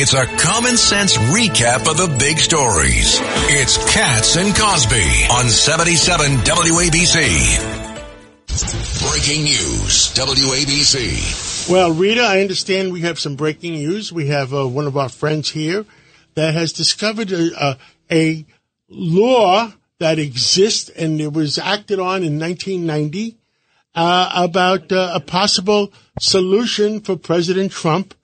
It's a common sense recap of the big stories. It's Cats and Cosby on 77 WABC. Breaking news, WABC. Well, Rita, I understand we have some breaking news. We have uh, one of our friends here that has discovered a, a, a law that exists and it was acted on in 1990 uh, about uh, a possible solution for President Trump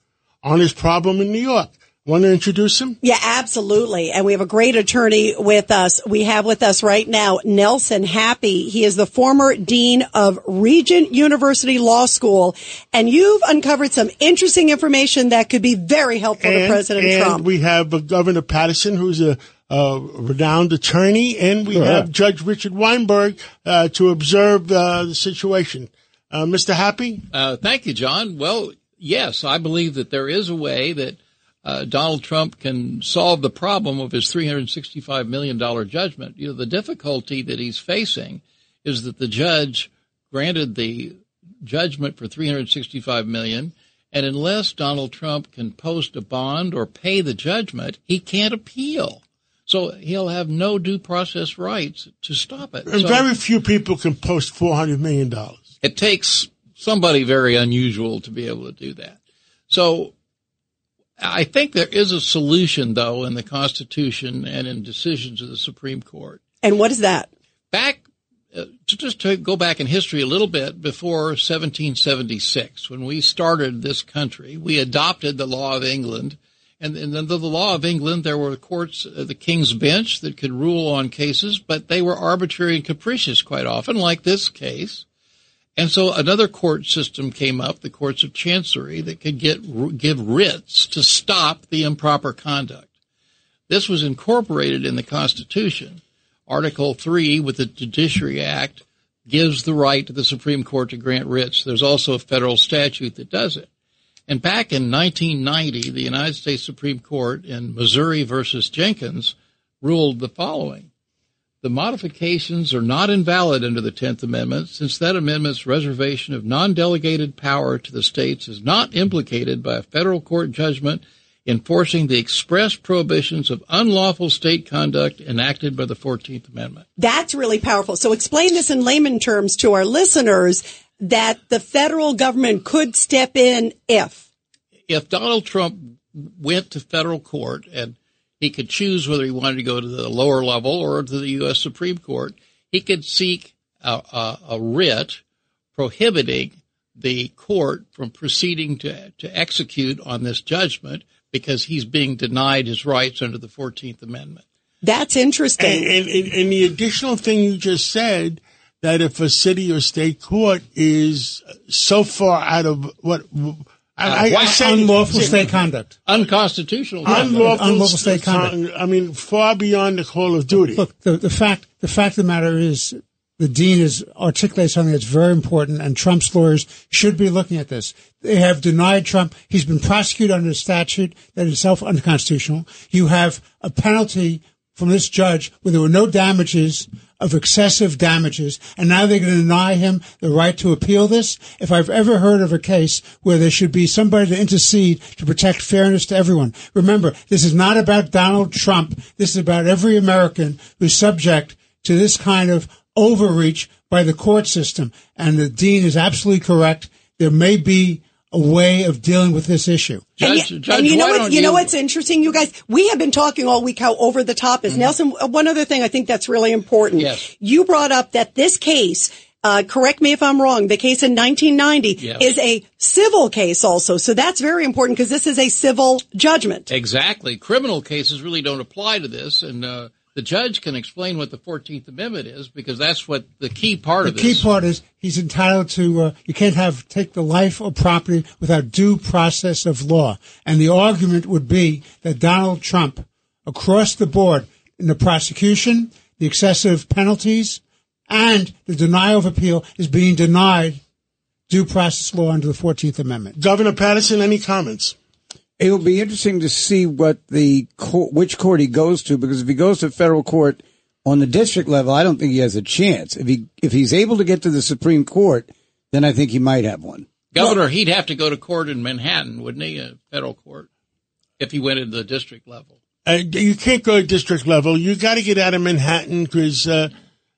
on his problem in New York. Want to introduce him? Yeah, absolutely. And we have a great attorney with us. We have with us right now Nelson Happy. He is the former dean of Regent University Law School. And you've uncovered some interesting information that could be very helpful and, to President and Trump. we have Governor Paterson, who's a, a renowned attorney, and we have Judge Richard Weinberg uh, to observe uh, the situation. Uh, Mr. Happy? Uh, thank you, John. Well, yes, I believe that there is a way that uh, Donald Trump can solve the problem of his $365 million judgment. You know, the difficulty that he's facing is that the judge granted the judgment for 365 million. and unless Donald Trump can post a bond or pay the judgment, he can't appeal. So he'll have no due process rights to stop it. And So very few people can post $400 million. it takes somebody very unusual to be able to do that. So I think there is a solution, though, in the Constitution and in decisions of the Supreme Court. and what is that? Back, uh, to just to go back in history a little bit, before 1776, when we started this country, we adopted the law of England. And, and under the law of England, there were courts, uh, the King's Bench, that could rule on cases, but they were arbitrary and capricious quite often, like this case. And so another court system came up, the courts of chancery, that could get give writs to stop the improper conduct. This was incorporated in the Constitution. Article 3 with the Judiciary Act gives the right to the Supreme Court to grant writs. There's also a federal statute that does it. And back in 1990, the United States Supreme Court in Missouri versus Jenkins ruled the following. The modifications are not invalid under the 10th Amendment since that amendment's reservation of non-delegated power to the states is not implicated by a federal court judgment enforcing the express prohibitions of unlawful state conduct enacted by the 14th Amendment. That's really powerful. So explain this in layman terms to our listeners that the federal government could step in if. If Donald Trump went to federal court and he could choose whether he wanted to go to the lower level or to the U.S. Supreme Court, he could seek a, a, a writ prohibiting the court from proceeding to, to execute on this judgment because he's being denied his rights under the 14th Amendment. That's interesting. and, and, and the additional thing you just said that if a city or state court is so far out of what I, I, I say unlawful state conduct. Unconstitutional. unlawful, Unlawful state conduct. I mean, far beyond the call of duty. Look, the, the fact the fact of the matter is the dean has articulated something that's very important, and Trump's lawyers should be looking at this. They have denied Trump. He's been prosecuted under a statute that is itself unconstitutional. You have a penalty from this judge where there were no damages of excessive damages, and now they're going to deny him the right to appeal this. If I've ever heard of a case where there should be somebody to intercede to protect fairness to everyone, remember, this is not about Donald Trump. This is about every American who's subject to this kind of overreach by the court system. And the dean is absolutely correct. There may be a way of dealing with this issue. And, Judge, y- Judge, and you know what? don't You know what's interesting, you guys. We have been talking all week how over the top is Nelson. uh, One other thing I think that's really important. Yes. You brought up that this case. Uh, correct me if I'm wrong. The case in 1990 Yes. is a civil case also, so that's very important because this is a civil judgment. Exactly. Criminal cases really don't apply to this, and uh, the judge can explain what the Fourteenth Amendment is because that's what the key part The of The key part is he's entitled to. Uh, you can't have take the life or property without due process of law. And the argument would be that Donald Trump, across the board, in the prosecution, the excessive penalties, and the denial of appeal, is being denied due process law under the Fourteenth Amendment. Governor Paterson, any comments? It will be interesting to see what the court, which court he goes to, because if he goes to federal court on the district level, I don't think he has a chance. If he if he's able to get to the Supreme Court, then I think he might have one. Governor, he'd have to go to court in Manhattan, wouldn't he? A federal court. if he went to the district level. Uh, you can't go to district level. You got to get out of Manhattan because uh,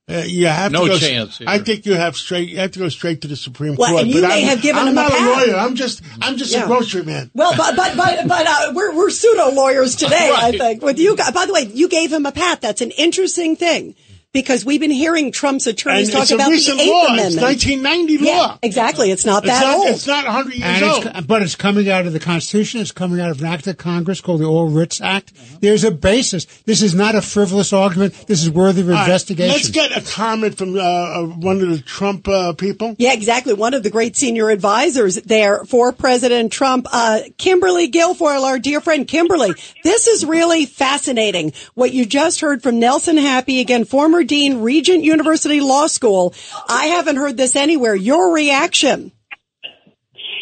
uh, you have No to go, chance here. I think you have straight. You have to go straight to the Supreme Well, Court. and you but may I'm, have given I'm him a not a, pass. lawyer. I'm just. I'm just Yeah. a grocery man. Well, but but but but uh, we're we're pseudo lawyers today. I think with you. guys. By the way, you gave him a pat. That's an interesting thing because we've been hearing Trump's attorneys And talk it's a about recent the Eighth law. It's Amendment. 1990 yeah, law. exactly. It's not It's that not. old. It's not 100 years And old. it's, but it's coming out of the Constitution. It's coming out of an act of Congress called the All Writs Act. There's a basis. This is not a frivolous argument. This is worthy of All right, investigation. let's get a comment from uh, uh, one of the Trump uh, people. Yeah, exactly. One of the great senior advisors there for President Trump, uh, Kimberly Guilfoyle, our dear friend Kimberly. This is really fascinating. What you just heard from Nelson Happy, again, former dean, Regent University Law School. I haven't heard this anywhere. Your reaction?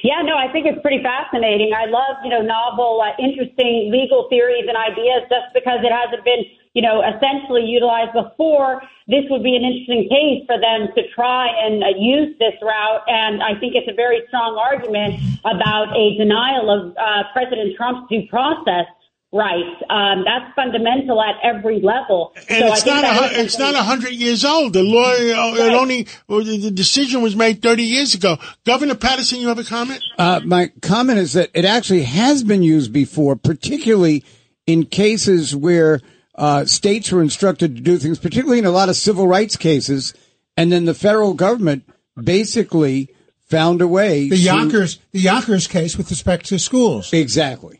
Yeah, no, I think it's pretty fascinating. I love, you know, novel, uh, interesting legal theories and ideas just because it hasn't been, you know, essentially utilized before. This would be an interesting case for them to try and uh, use this route. And I think it's a very strong argument about a denial of uh, President Trump's due process rights. Um, that's fundamental at every level. And So it's think not. that A, it's something- not hundred years old. The law. uh, It only. The the decision was made 30 years ago. Governor Paterson, you have a comment? Uh, my comment is that it actually has been used before, particularly in cases where uh, states were instructed to do things, particularly in a lot of civil rights cases, and then the federal government basically found a way. the to- Yonkers, the Yonkers case with respect to schools. exactly.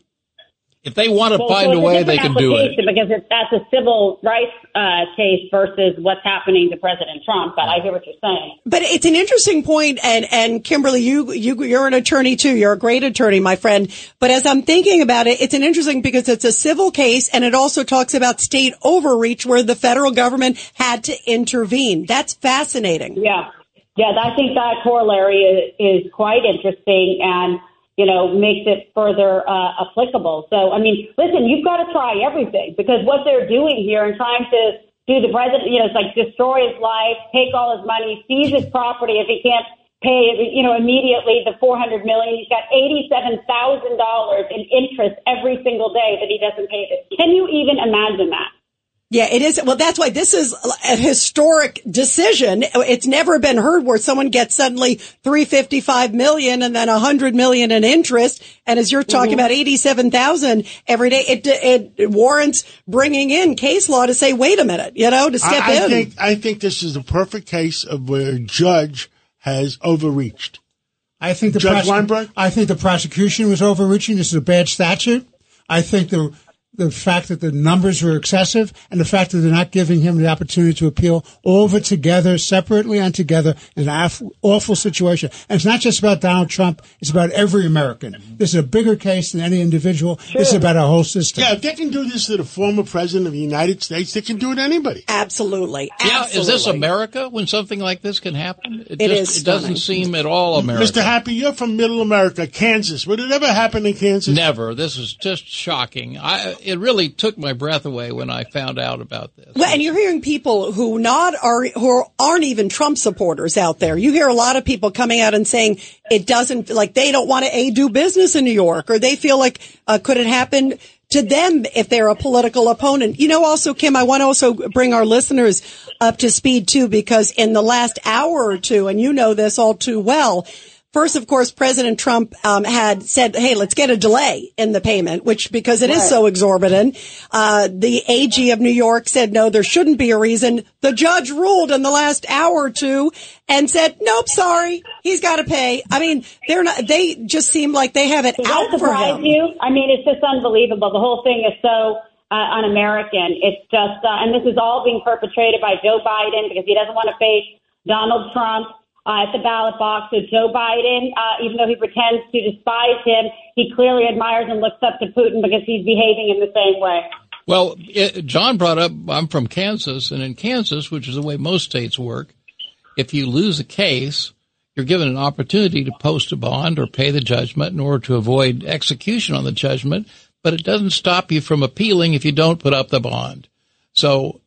If they want to Well, find so a it's way, they can do it. Because it's, that's a civil rights uh, case versus what's happening to President Trump. But I hear what you're saying. But it's an interesting point, and and Kimberly, you you you're an attorney too. You're a great attorney, my friend. But as I'm thinking about it, it's an interesting because it's a civil case, and it also talks about state overreach where the federal government had to intervene. That's fascinating. Yeah, yeah. I think that corollary is, is quite interesting and you know makes it further uh, applicable. So I mean, listen, you've got to try everything because what they're doing here and trying to do the president, you know, it's like destroy his life, take all his money, seize his property if he can't pay, you know, immediately the four hundred million. He's got eighty-seven thousand dollars in interest every single day that he doesn't pay. This. Can you even imagine that? Yeah, it is. Well, that's why this is a historic decision. It's never been heard where someone gets suddenly 355 million and then 100 million in interest. And as you're talking mm-hmm. about 87,000 every day, it, it warrants bringing in case law to say, wait a minute, you know, to step I, I in. think. I think this is the perfect case of where a judge has overreached. I think the Judge Weinberg? I think the prosecution was overreaching. This is a bad statute. I think the the fact that the numbers were excessive and the fact that they're not giving him the opportunity to appeal all of it together, separately and together, is an aff- awful situation. And it's not just about Donald Trump; it's about every American. This is a bigger case than any individual. This is about our whole system. Yeah, if they can do this to the former president of the United States, they can do it to anybody. Absolutely. Yeah, is this America when something like this can happen? It, It just, is It doesn't seem at all American. Mr. Happy, you're from Middle America, Kansas. Would it ever happen in Kansas? Never. This is just shocking. I, it really took my breath away when I found out about this. Well, and you're hearing people who not are who aren't even Trump supporters out there. You hear a lot of people coming out and saying it doesn't like they don't want to a do business in New York, or they feel like uh, could it happen to them if they're a political opponent. You know, also Kim, I want to also bring our listeners up to speed too, because in the last hour or two, and you know this all too well. First, of course, President Trump um, had said, "Hey, let's get a delay in the payment," which because it is so exorbitant. Uh, the AG of New York said, "No, there shouldn't be a reason." The judge ruled in the last hour or two and said, "Nope, sorry, he's got to pay." I mean, they're not. They just seem like they have it Does out that for him. you? I mean, it's just unbelievable. The whole thing is so uh, un-American. It's just, uh, and this is all being perpetrated by Joe Biden because he doesn't want to face Donald Trump uh, at the ballot box. So Joe Biden, uh, even though he pretends to despise him, he clearly admires and looks up to Putin because he's behaving in the same way. Well, it, John brought up, I'm from Kansas, and in Kansas, which is the way most states work, if you lose a case, you're given an opportunity to post a bond or pay the judgment in order to avoid execution on the judgment, but it doesn't stop you from appealing if you don't put up the bond. So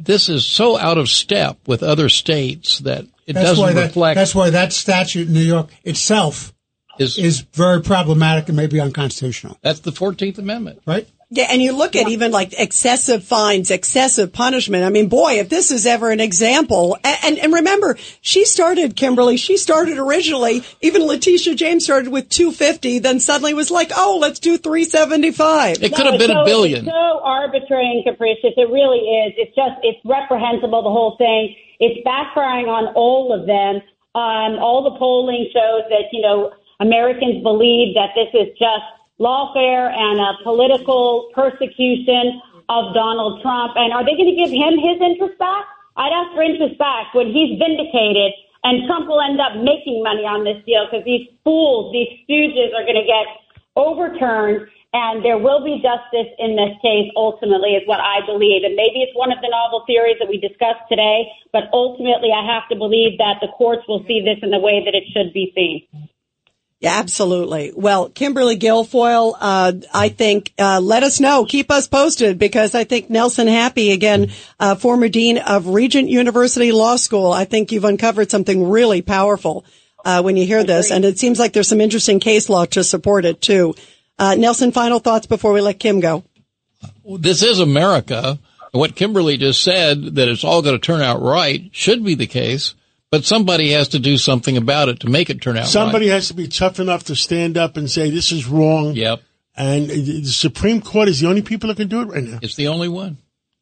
this is so out of step with other states that it That's doesn't why that, reflect. that's why that statute in New York itself Is, is very problematic and maybe unconstitutional. that's the 14th Amendment. Right? Yeah, and you look at even like excessive fines, excessive punishment. I mean, boy, if this is ever an example, and, and, and remember, she started, Kimberly, she started originally, even Letitia James started with 250, then suddenly was like, oh, let's do 375. It could No, have been it's a billion. It's so arbitrary and capricious. It really is. It's just, it's reprehensible, the whole thing. It's backfiring on all of them. Um, all the polling shows that, you know, Americans believe that this is just lawfare and a political persecution of Donald Trump. And are they going to give him his interest back? I'd ask for interest back when he's vindicated and Trump will end up making money on this deal because these fools, these stooges are going to get overturned and there will be justice in this case ultimately is what I believe. And maybe it's one of the novel theories that we discussed today, but ultimately I have to believe that the courts will see this in the way that it should be seen. Yeah, absolutely. Well, Kimberly Guilfoyle, uh, I think, uh, let us know. Keep us posted because I think Nelson Happy, again, uh, former dean of Regent University Law School, I think you've uncovered something really powerful, uh, when you hear this. And it seems like there's some interesting case law to support it too. Uh, Nelson, final thoughts before we let Kim go. This is America. What Kimberly just said, that it's all going to turn out right, should be the case, but somebody has to do something about it to make it turn out Somebody right. has to be tough enough to stand up and say this is wrong. Yep. And the Supreme Court is the only people that can do it right now. It's the only one.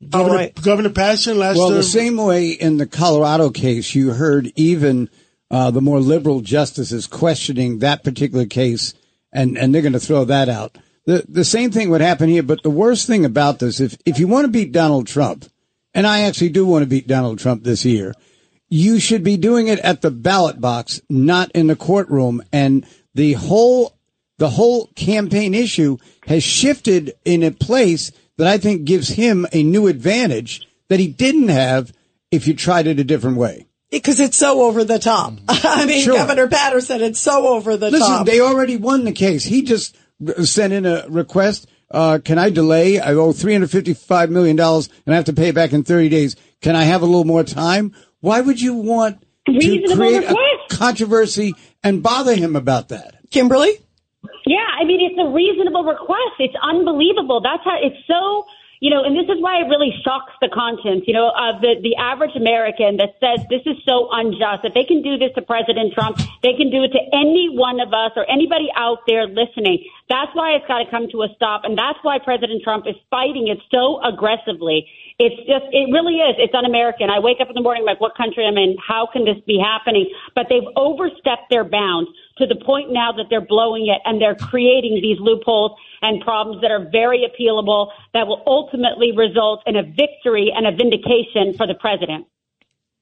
Governor, right. Governor Paterson last Well, uh, the same way in the Colorado case, you heard even uh, the more liberal justices questioning that particular case, and, and they're going to throw that out. The the same thing would happen here, but the worst thing about this, if if you want to beat Donald Trump, and I actually do want to beat Donald Trump this year, you should be doing it at the ballot box, not in the courtroom. And the whole the whole campaign issue has shifted in a place that I think gives him a new advantage that he didn't have if you tried it a different way. Because it's so over the top. I mean, Sure. Governor Paterson, it's so over the Listen, top. Listen, they already won the case. He just sent in a request. Uh, can I delay? I owe $355 million and I have to pay it back in 30 days. Can I have a little more time? Why would you want to create request. a controversy and bother him about that? Kimberly? Yeah, I mean, it's a reasonable request. It's unbelievable. That's how it's so, you know, and this is why it really shocks the conscience, you know, of the, the average American that says this is so unjust. If they can do this to President Trump, they can do it to any one of us or anybody out there listening. That's why it's got to come to a stop. And that's why President Trump is fighting it so aggressively. It's just, it really is. It's un-American. I wake up in the morning like, what country am I in? How can this be happening? But they've overstepped their bounds to the point now that they're blowing it and they're creating these loopholes and problems that are very appealable that will ultimately result in a victory and a vindication for the president.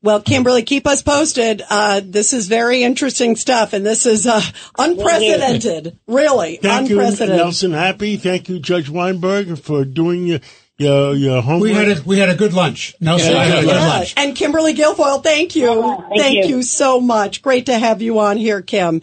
Well, Kimberly, keep us posted. Uh, this is very interesting stuff, and this is uh, unprecedented. Really, Thank you, unprecedented. Nelson Happy. Thank you, Judge Weinberg, for doing your your, your homework. We had a we had a good lunch. Nelson, Yeah, I had a good Yeah. lunch. And Kimberly Guilfoyle, thank you. Oh, thank thank you. you so much. Great to have you on here, Kim.